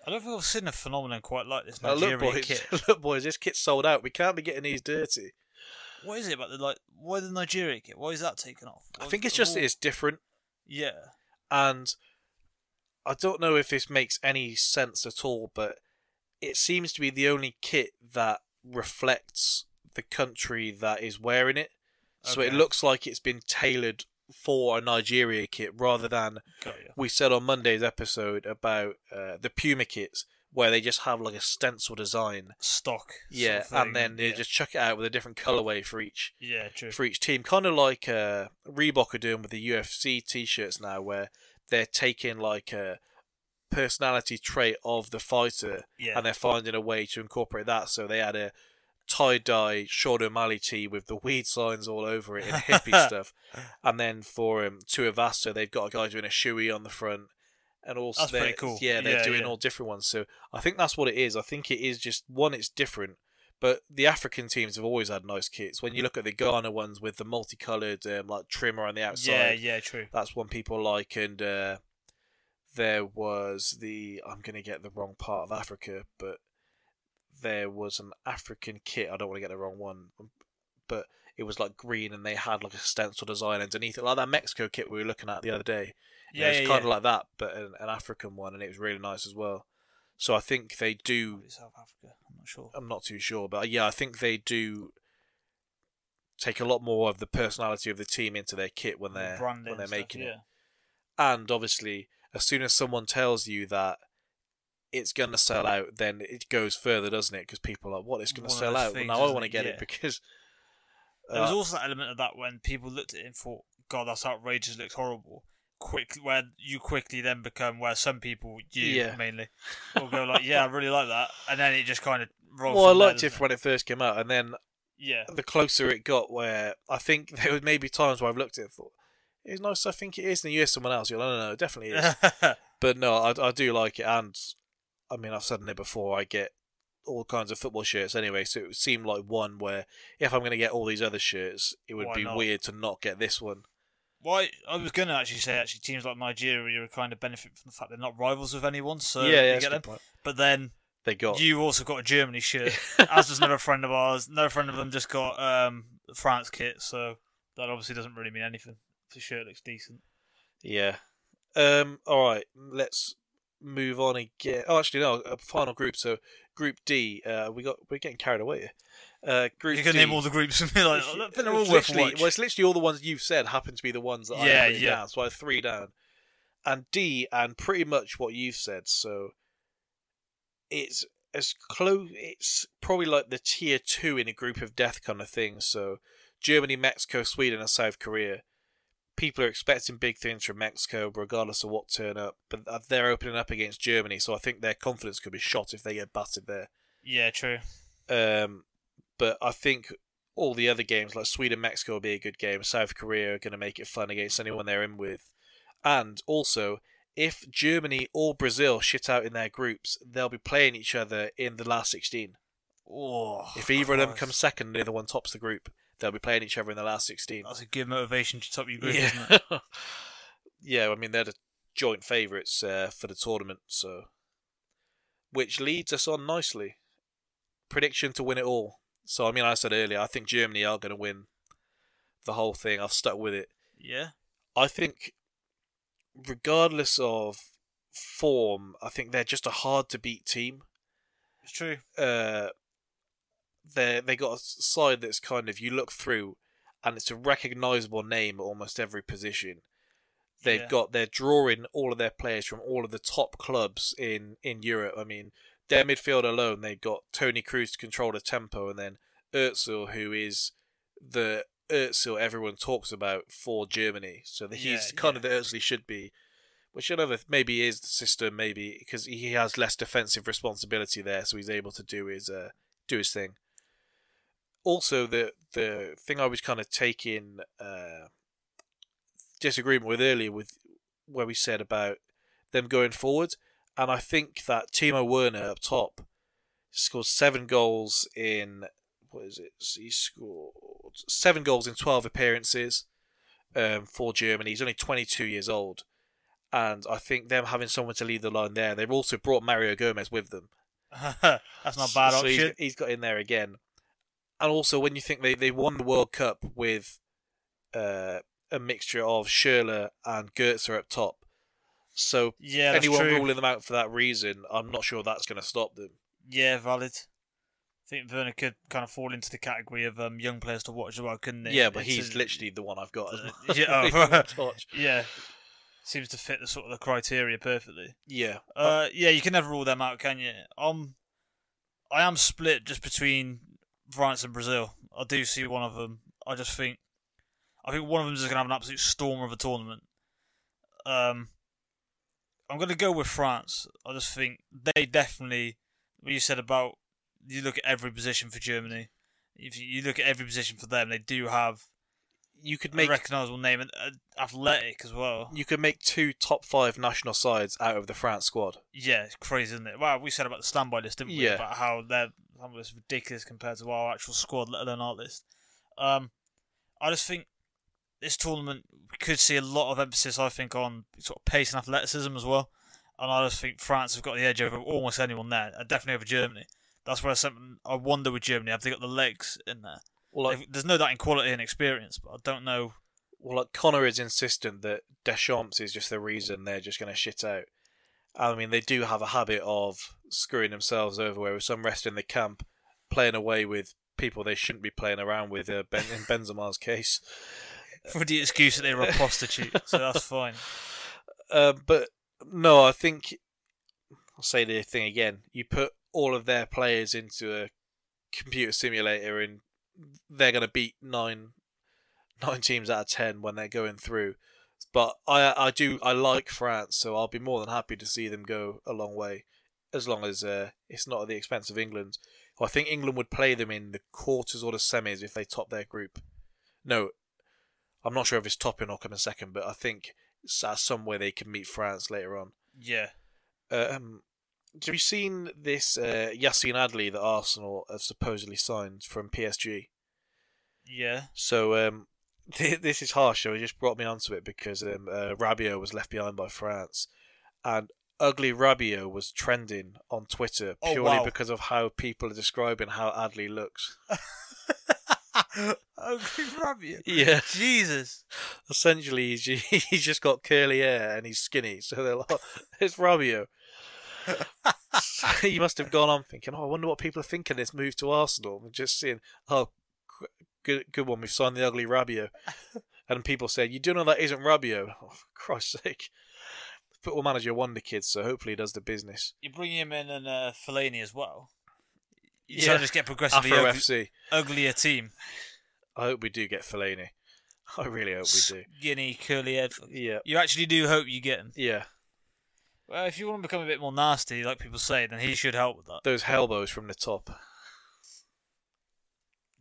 I don't think I've seen a phenomenon quite like this Nigeria look, boys, kit. look, boys, this kit's sold out. We can't be getting these dirty. What is it about the like? Why the Nigeria kit? Why is that taken off? I think it's just all- it's different, Yeah, and I don't know if this makes any sense at all, but it seems to be the only kit that reflects the country that is wearing it. So it looks like it's been tailored for a Nigeria kit rather than we said on Monday's episode about uh, the Puma kits where they just have like a stencil design. Stock. sort Yeah, of and then they yeah. just chuck it out with a different colorway for each yeah, true. for each team, kind of like uh, Reebok are doing with the UFC t-shirts now, where they're taking like a personality trait of the fighter Yeah, and they're finding a way to incorporate that. So they had a tie-dye Sean O'Malley tee with the weed signs all over it and hippie stuff, and then for um, Tuivasa they've got a guy doing a shoey on the front. And also, That's pretty cool. Yeah, they're Yeah, doing yeah. all different ones. So I think that's what it is. I think it is just one. It's different, but the African teams have always had nice kits. When you look at the Ghana ones with the multicolored um, like trim around the outside, yeah, yeah, true. that's one people like. And uh, there was the I'm going to get the wrong part of Africa, but there was an African kit. I don't want to get the wrong one, but it was like green and they had like a stencil design underneath it, like that Mexico kit we were looking at the other day. Yeah, it was yeah, kind yeah. of like that, but an, an African one, and it was really nice as well. So I think they do South Africa. I'm not sure. I'm not too sure, but yeah, I think they do take a lot more of the personality of the team into their kit when they're Branding when they're stuff, making yeah. it. And obviously, as soon as someone tells you that it's going to sell out, then it goes further, doesn't it? Because people are like, "What? It's going to sell out." Well, now I want to get Yeah. it because There was uh, also that element of that when people looked at it and thought, "God, that's outrageous. Looks horrible." Quick, where you quickly then become where some people, you Yeah. mainly, will go like, "Yeah, I really like that," and then it just kind of rolls. well, I there, liked it doesn't when it first came out, and then Yeah, the closer it got, where I think there was maybe times where I've looked at it and thought, "It's nice." I think it is, and you hear someone else, you're like, "No, no, no, it definitely is." But no, I, I do like it, and I mean, I've said it before. I get all kinds of football shirts anyway, so it would seem like one where if I'm going to get all these other shirts, it would Why be not? weird to not get this one. Why I was going to actually say actually teams like Nigeria are kind of benefit from the fact they're not rivals with anyone, so yeah, yeah, you get them. point. But then They got you also got a Germany shirt, as does another friend of ours. Another friend of them just got um France kit, so that obviously doesn't really mean anything. The shirt looks decent. yeah. Um. All right, let's move on again. Oh, actually, no. A final group. So Group D. Uh, we got we're getting carried away here. Uh, group You can D. name all the groups and be like, oh, I they're all worth well, it's literally all the ones you've said happen to be the ones that I Yeah, have written yeah. down. So I have three down, and D, and pretty much what you've said. So it's as close. It's probably like the tier two in a group of death kind of thing. So Germany, Mexico, Sweden, and South Korea. People are expecting big things from Mexico, regardless of what turn up. But they're opening up against Germany, so I think their confidence could be shot if they get battered there. Yeah, true. Um, but I think all the other games, like Sweden, Mexico, will be a good game. South Korea are going to make it fun against anyone they're in with. And also, if Germany or Brazil shit out in their groups, they'll be playing each other in the last 16. Oh, If either of them comes second and the other one tops the group, they'll be playing each other in the last 16. that's a good motivation to top your group, yeah. isn't it? yeah, I mean, they're the joint favourites uh, for the tournament. So, which leads us on nicely. Prediction to win it all. So I mean, I said earlier, I think Germany are going to win the whole thing. I've stuck with it. Yeah. I think, regardless of form, I think they're just a hard to beat team. It's true. Uh, they they got a side that's kind of you look through, and it's a recognisable name at almost every position. They've Yeah. got they're drawing all of their players from all of the top clubs in in Europe. I mean, their midfield alone, they've got Toni Kroos to control the tempo, and then Özil, who is the Özil everyone talks about for Germany. So he's Yeah, kind yeah. of the Özil he should be. Which another maybe is the system, maybe because he has less defensive responsibility there, so he's able to do his uh, do his thing. Also, the the thing I was kind of taking uh, disagreement with earlier with where we said about them going forward, and I think that Timo Werner up top scored seven goals in what is it? He scored seven goals in twelve appearances um, for Germany. He's only twenty two years old, and I think them having someone to lead the line there. They've also brought Mario Gomez with them. That's not a bad So he's- option. He's got in there again. And also, when you think they, they won the World Cup with uh, a mixture of Schürrle and Goetze up top. So Yeah, anyone ruling them out for that reason, I'm not sure that's going to stop them. Yeah, valid. I think Werner could kind of fall into the category of um, young players to watch as well, couldn't he? Yeah, but It's he's a- literally the one I've got. yeah, oh. yeah. Seems to fit the sort of the criteria perfectly. yeah. Uh, yeah, you can never rule them out, can you? Um, I am split just between France and Brazil. I do see one of them. I just think, I think one of them is going to have an absolute storm of a tournament. Um, I'm going to go with France. I just think they definitely. What you said about you look at every position for Germany. If you you look at every position for them, they do have you could make a make recognisable name and uh, athletic as well. you could make two top five national sides out of the France squad. Yeah, it's crazy, isn't it? Well, we said about the standby list, didn't we? Yeah. About how their standby list is ridiculous compared to our actual squad, let alone our list. Um, I just think this tournament we could see a lot of emphasis, I think, on sort of pace and athleticism as well. And I just think France have got the edge over almost anyone there, and definitely over Germany. That's where something I wonder with Germany. Have they got the legs in there? Well, like, There's no doubt in quality and experience, but I don't know. well, like Connor is insistent that Deschamps is just the reason they're just going to shit out. I mean, they do have a habit of screwing themselves over, where with some rest in the camp, playing away with people they shouldn't be playing around with. Uh, ben, in Benzema's case, For the excuse that they were a prostitute, so that's fine. uh, but no, I think I'll say the thing again. You put all of their players into a computer simulator, and they're going to beat nine nine teams out of ten when they're going through. But I I do I like France, so I'll be more than happy to see them go a long way, as long as uh, it's not at the expense of England. I think England would play them in the quarters or the semis if they top their group. No, I'm not sure if it's topping or coming second, but I think at somewhere they can meet France later on. Yeah. Um, have you seen this uh, Yacine Adli that Arsenal have supposedly signed from PSG? Yeah. So um, th- this is harsh. So it just brought me onto it because um, uh, Rabiot was left behind by France, and ugly Rabiot was trending on Twitter Oh, purely wow. because of how people are describing how Adli looks. Ugly Rabiot. Yeah, Jesus. essentially he's ju- he's just got curly hair and he's skinny. So they're like, it's Rabiot. he must have gone on thinking, oh, I wonder what people are thinking this move to Arsenal. And just seeing, oh, good, good one, we've signed the ugly Rabiot. and people said, you do know that isn't Rabiot. Oh, for Christ's sake. Football manager wonder kids, so hopefully he does the business. You bring him in and uh, Fellaini as well. You Yeah. just get progressively Afro FC. uglier team. I hope we do get Fellaini. I really hope we do. Skinny, curly head. Yeah. You actually do hope you get him. Yeah. Well, if you want to become a bit more nasty, like people say, then he should help with that. Those elbows from the top.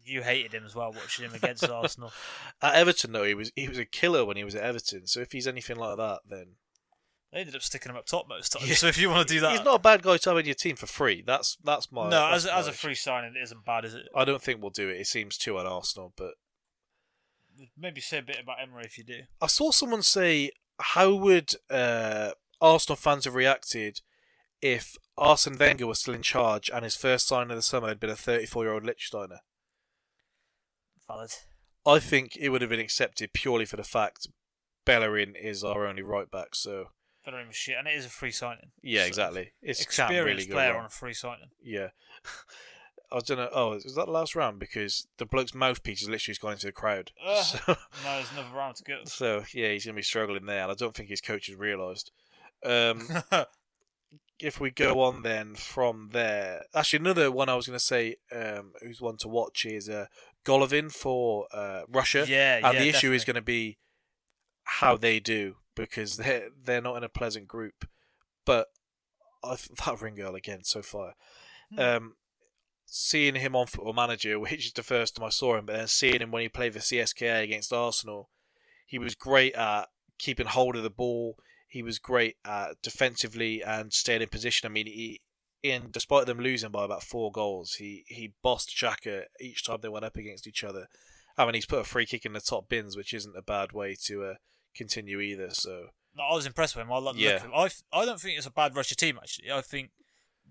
You hated him as well, watching him against Arsenal. At Everton, though, he was he was a killer when he was at Everton. So if he's anything like that, then They ended up sticking him up top most times. Yeah. So if you want to do that, he's not a bad guy to have in your team for free. That's that's my no, that's as, as a free signing, it isn't bad, is it? I don't think we'll do it. It seems too un Arsenal, but Maybe say a bit about Emery if you do. I saw someone say how would uh, Arsenal fans have reacted if Arsene Wenger was still in charge and his first sign of the summer had been a 34 year old Lichtsteiner? Valid. I think it would have been accepted purely for the fact Bellerin is our only right back. So Bellerin was shit, and it is a free signing. yeah, So, exactly. It's Experienced really player on a free signing. Yeah. I don't know. Oh, was that the last round? Because the bloke's mouthpiece has literally just gone into the crowd. Ugh. So, No, there's another round to go. so, yeah, he's going to be struggling there, and I don't think his coach has realised. Um, if we go on then from there, actually another one I was going to say, um, who's one to watch is uh, Golovin for uh, Russia, yeah, and yeah, the issue is going to be how they do because they're they're not in a pleasant group. But I th- that ring girl again so far. Hmm. Um, seeing him on Football Manager, which is the first time I saw him, but then seeing him when he played for CSKA against Arsenal, he was great at keeping hold of the ball. He was great at defensively and staying in position. I mean, he in despite them losing by about four goals, he he bossed Xhaka each time they went up against each other. I mean, he's put a free kick in the top bins, which isn't a bad way to uh, continue either. So I was impressed with him. I like Yeah. him. I, I don't think it's a bad Russia team actually. I think,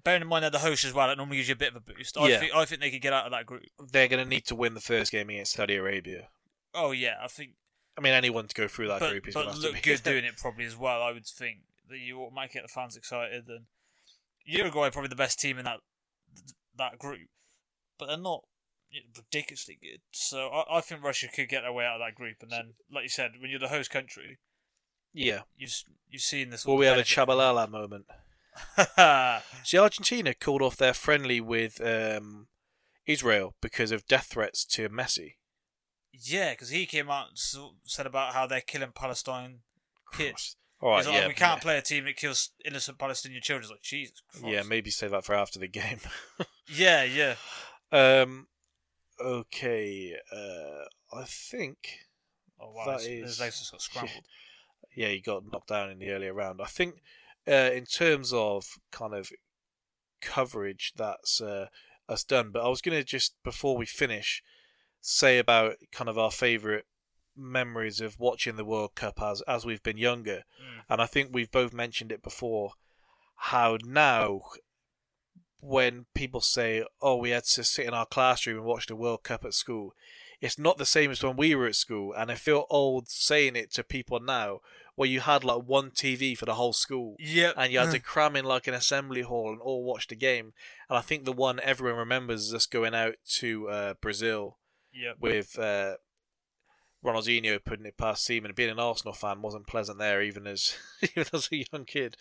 bearing in mind they're the host as well, it normally gives you a bit of a boost. I Yeah. think I think they could get out of that group. they're going to need to win the first game against Saudi Arabia. Oh yeah, I think. I mean, anyone to go through that but group is going to have to look be good doing it probably as well. I would think that you might get the fans excited. And Uruguay probably the best team in that that group, but they're not ridiculously good. So I, I think Russia could get their way out of that group. And then, like you said, when you're the host country, yeah. you've you've seen this. Will we have a Tshabalala moment? See, Argentina called off their friendly with um, Israel because of death threats to Messi. Yeah, because he came out and said about how they're killing Palestine kids. All right, like, yeah, we can't play a team that kills innocent Palestinian children. It's like Jesus Christ. yeah, maybe save that for after the game. yeah, yeah. um, okay, uh, I think Oh wow, That his, his legs just got scrambled. yeah, he got knocked down in the earlier round. I think uh, in terms of kind of coverage, that's uh, us done. But I was gonna just before we finish say about kind of our favourite memories of watching the World Cup as as we've been younger, Mm. and I think we've both mentioned it before. How now, when people say, "Oh, we had to sit in our classroom and watch the World Cup at school," it's not the same as when we were at school, and I feel old saying it to people now, where you had like one TV for the whole school, Yep. and you had to cram in like an assembly hall and all watch the game. And I think the one everyone remembers is us going out to uh, Brazil Yep. with uh, Ronaldinho putting it past Seaman. Being an Arsenal fan wasn't pleasant there, even as even as a young kid.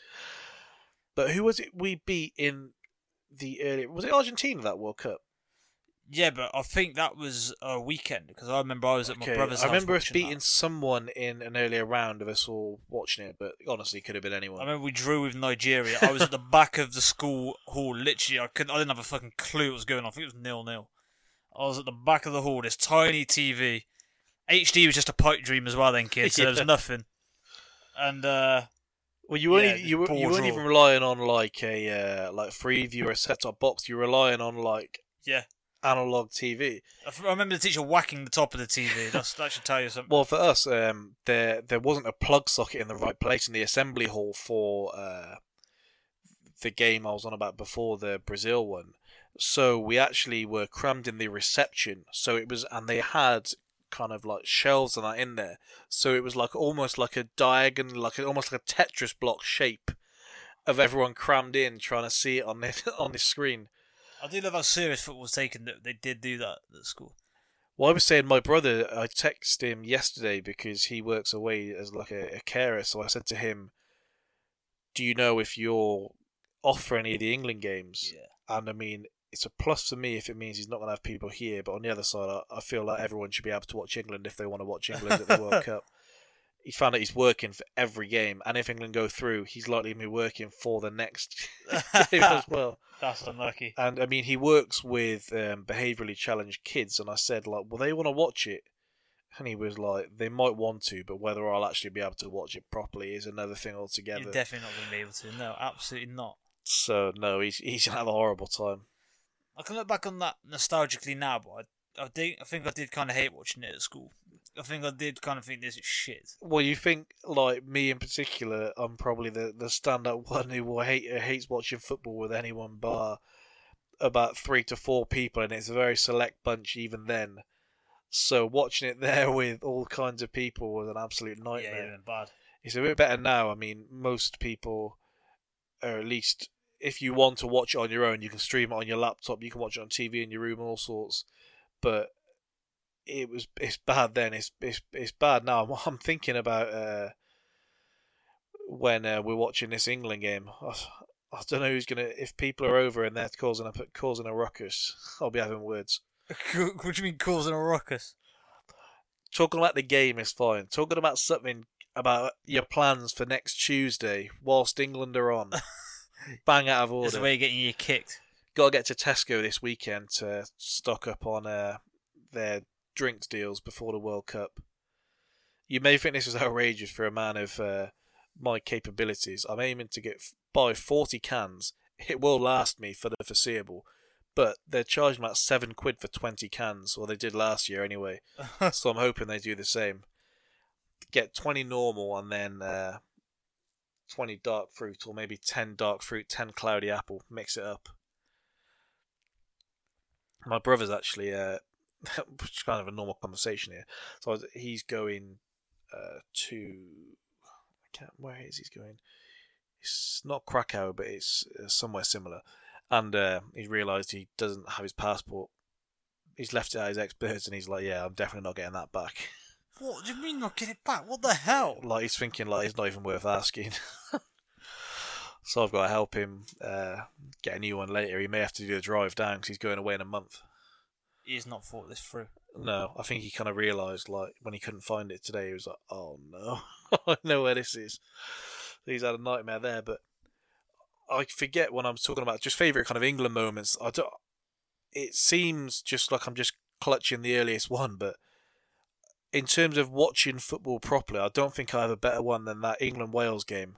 But who was it we beat in the early? Was it Argentina that World Cup? Yeah, but I think that was a weekend because I remember I was at my brother's. I remember us beating that. someone in an earlier round of us all watching it, but honestly, could have been anyone. I remember we drew with Nigeria. I was at the back of the school hall. Literally, I couldn't. I didn't have a fucking clue what was going on. I think it was nil nil. I was at the back of the hall. This tiny TV. HD was just a pipe dream as well, then, kids, So there was nothing. And uh, Well, you weren't Yeah, even, you, you weren't even relying on like a uh, like Freeview or a set top box. You're relying on like Yeah. analog TV. I remember the teacher whacking the top of the TV. That's, that should tell you something. Well, for us, um, there there wasn't a plug socket in the right place in the assembly hall for uh, the game I was on about before the Brazil one. So we actually were crammed in the reception. So it was, and they had kind of like shelves and that in there. So it was like almost like a diagonal, like a, almost like a Tetris block shape of everyone crammed in trying to see it on this on the screen. I do love how serious football was taken that they did do that at school. Well, I was saying my brother. I texted him yesterday because he works away as like a, a carer. So I said to him, "Do you know if you're off for any of the England games?" Yeah. And I mean, it's a plus for me if it means he's not going to have people here. But on the other side, I, I feel like everyone should be able to watch England if they want to watch England at the World Cup. He found out he's working for every game, and if England go through, he's likely to be working for the next game as well. That's unlucky. And I mean, he works with um, behaviorally challenged kids, and I said like, "Well, they want to watch it," and he was like, "They might want to, but whether I'll actually be able to watch it properly is another thing altogether." You're definitely not going to be able to. No, absolutely not. so no, he's he's gonna have a horrible time. I can look back on that nostalgically now, but I, I, did, I think I did kind of hate watching it at school. I think I did kind of think this is shit. Well, you think like me in particular, I'm probably the the stand-up one who will hate hates watching football with anyone but about three to four people, and it's a very select bunch even then. So watching it there with all kinds of people was an absolute nightmare. yeah, even bad. It's a bit better now. I mean, most people, or at least if you want to watch it on your own, you can stream it on your laptop. You can watch it on TV in your room, all sorts. But it was it's bad then. It's it's it's bad now. I'm, I'm thinking about uh, when uh, we're watching this England game. I, I don't know who's gonna. If people are over and they're causing a causing a ruckus, I'll be having words. what do you mean causing a ruckus? Talking about the game is fine. Talking about something about your plans for next Tuesday whilst England are on. Bang out of the order. way you're getting you kicked. Got to get to Tesco this weekend to stock up on uh, their drinks deals before the World Cup. You may think this is outrageous for a man of uh, my capabilities. I'm aiming to get buy 40 cans. It will last me for the foreseeable, but they're charging about seven quid for 20 cans, or they did last year anyway. so I'm hoping they do the same. Get 20 normal and then uh, 20 dark fruit, or maybe 10 dark fruit, 10 cloudy apple. Mix it up. My brother's actually, uh, which is kind of a normal conversation here. So he's going uh, to, I can't, where is he going? It's not Krakow, but it's uh, somewhere similar. And uh, he realised he doesn't have his passport. He's left it at his ex-birds, and he's like, "Yeah, I'm definitely not getting that back." What do you mean not get it back? What the hell? like he's thinking like it's not even worth asking. so I've got to help him uh, get a new one later. He may have to do the drive down because he's going away in a month. He's not thought this through. No, I think he kind of realised like when he couldn't find it today, he was like, "Oh no, I know where this is." He's had a nightmare there, but I forget when I'm talking about just favourite kind of England moments. I don't. It seems just like I'm just clutching the earliest one, but in terms of watching football properly, I don't think I have a better one than that England Wales game.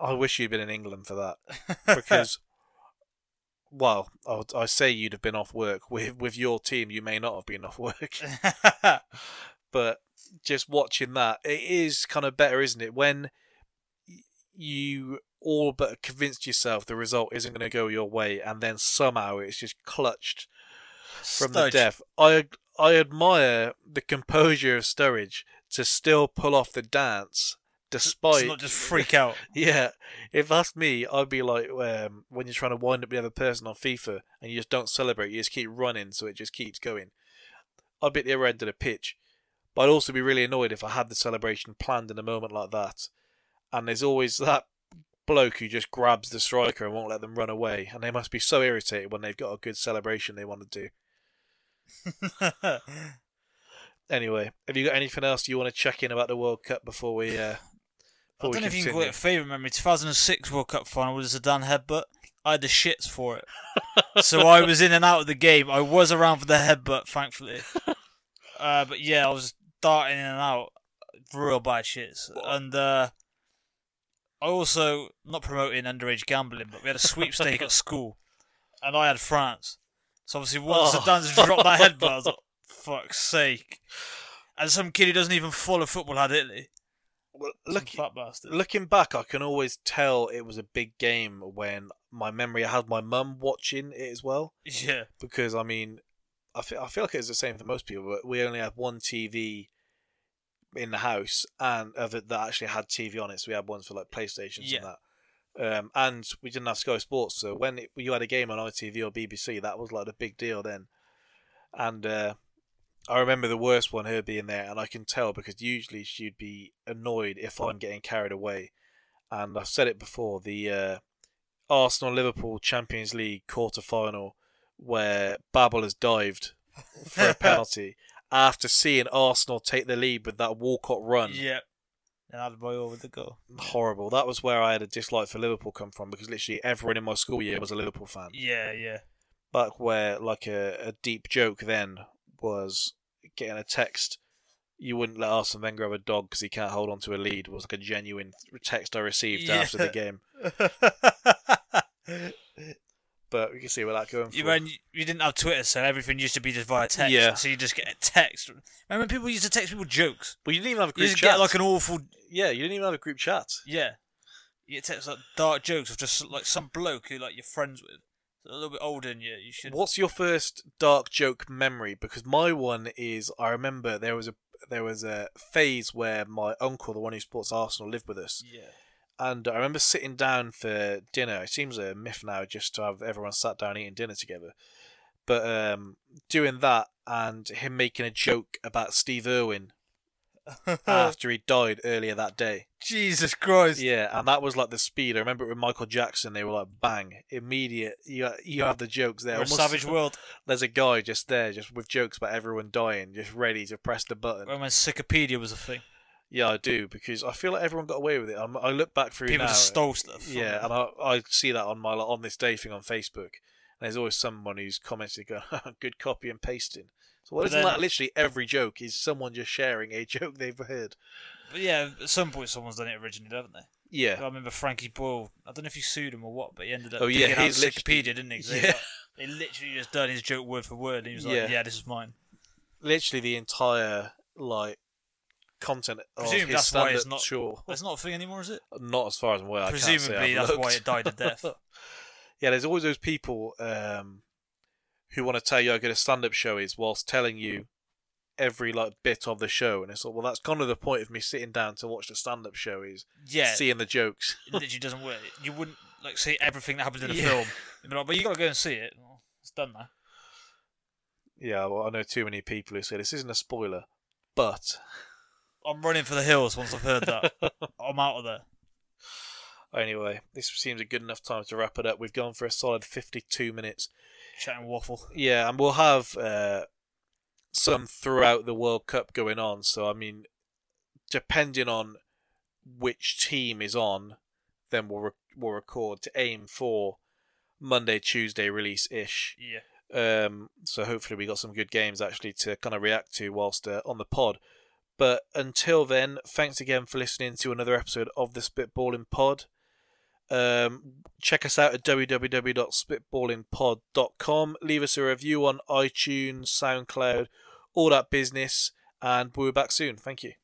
I wish you'd been in England for that because, well, I, I say you'd have been off work with with your team. You may not have been off work, but just watching that, it is kind of better, isn't it? When you all but convinced yourself the result isn't going to go your way, and then somehow it's just clutched from the death. I I admire the composure of Sturridge to still pull off the dance despite To not just freak out. yeah, if that's me, I'd be like um, when you're trying to wind up the other person on FIFA and you just don't celebrate, you just keep running, so it just keeps going. I'd be at the other end of the pitch, but I'd also be really annoyed if I had the celebration planned in a moment like that, and there's always that bloke who just grabs the striker and won't let them run away, and they must be so irritated when they've got a good celebration they want to do. Anyway, have you got anything else you want to check in about the World Cup before we? Uh, I don't we know if you can call it a favourite memory. 2006 World Cup final with a Zidane headbutt. I had the shits for it. so I was in and out of the game. I was around for the headbutt, thankfully. Uh, but yeah, I was darting in and out. Real bad shits. And uh, I also, not promoting underage gambling, but we had a sweepstake at school. And I had France. So obviously once Oh. Zidane's dropped that headbutt, I was like, fuck's sake. And some kid who doesn't even follow football had Italy. Well, look, looking back, I can always tell it was a big game when my memory I had my mum watching it as well. Yeah. Because I mean, I feel I feel like it's the same for most people, but we only had one TV in the house and uh, of it that actually had TV on it. So we had ones for like PlayStations Yeah. and that. Um, and we didn't have Sky Sports, so when it, you had a game on ITV or BBC, that was like a big deal then. And uh, I remember the worst one, her being there, and I can tell because usually she'd be annoyed if I'm getting carried away. And I've said it before: the uh, Arsenal Liverpool Champions League quarter final, where Babel has dived for a penalty after seeing Arsenal take the lead with that Walcott run. Yeah. And over the goal. Horrible. That was where I had a dislike for Liverpool come from because literally everyone in my school year was a Liverpool fan. Yeah, yeah. Back where like a, a deep joke then was getting a text. You wouldn't let Arsene Wenger have a dog because he can't hold on to a lead. Was like a genuine text I received Yeah. after the game. But we can see where that going. You, when you, you didn't have Twitter, so everything used to be just via text. Yeah. So you just get a text. Remember when people used to text people jokes? Well, you didn't even have a You group just chat. get like an awful Yeah, you didn't even have a group chat. yeah. You get text like dark jokes of just like some bloke who like you're friends with, a little bit older than you. You should. What's your first dark joke memory? Because my one is I remember there was a there was a phase where my uncle, the one who supports Arsenal, lived with us, Yeah. And I remember sitting down for dinner. It seems a myth now just to have everyone sat down eating dinner together, but um, doing that and him making a joke about Steve Irwin after he died earlier that day. Jesus Christ. Yeah, and that was like the speed. I remember it with Michael Jackson. They were like bang, immediate. You you have the jokes there. Almost- savage world. There's a guy just there, just with jokes about everyone dying, just ready to press the button. When Wikipedia was a thing, Yeah, I do because I feel like everyone got away with it. I'm, I look back through people now, just stole stuff. Yeah, and I, I see that on my like, on this day thing on Facebook. And there's always someone who's commented, going, "Good copy and pasting." So, But isn't then- that literally every joke is someone just sharing a joke they've heard? But yeah, at some point someone's done it originally, haven't they? Yeah. I remember Frankie Boyle. I don't know if he sued him or what, but he ended up Oh, yeah, he's Wikipedia, didn't he? Yeah. He, literally just done his joke word for word, and he was like, Yeah. "Yeah, this is mine." literally the entire like content of Presume that's why it's not- Sure, it's not a thing anymore, is it? Not as far as I'm aware. I can't say Presumably, that's why it died a death. yeah, there's always those people um, who want to tell you how good a stand-up show is, whilst telling you every like bit of the show, and it's like, well, that's kind of the point of me sitting down to watch the stand-up show is Yeah, seeing the jokes. it literally doesn't work. You wouldn't like see everything that happens in a Yeah. film. Like, but you got to go and see it. Well, it's done now. Yeah, well, I know too many people who say this isn't a spoiler, but I'm running for the hills once I've heard that. I'm out of there. anyway, this seems a good enough time to wrap it up. We've gone for a solid 52 minutes. Chatting waffle. Yeah, and we'll have uh, some throughout the World Cup going on. So I mean, depending on which team is on, then we'll re- we'll record to aim for Monday Tuesday release ish. Yeah. Um, so hopefully we got some good games actually to kind of react to whilst uh, on the pod. But until then, thanks again for listening to another episode of the Spitballing Pod. Um, check us out at www.spitballingpod.com. Leave us a review on iTunes, SoundCloud, all that business, and we'll be back soon. Thank you.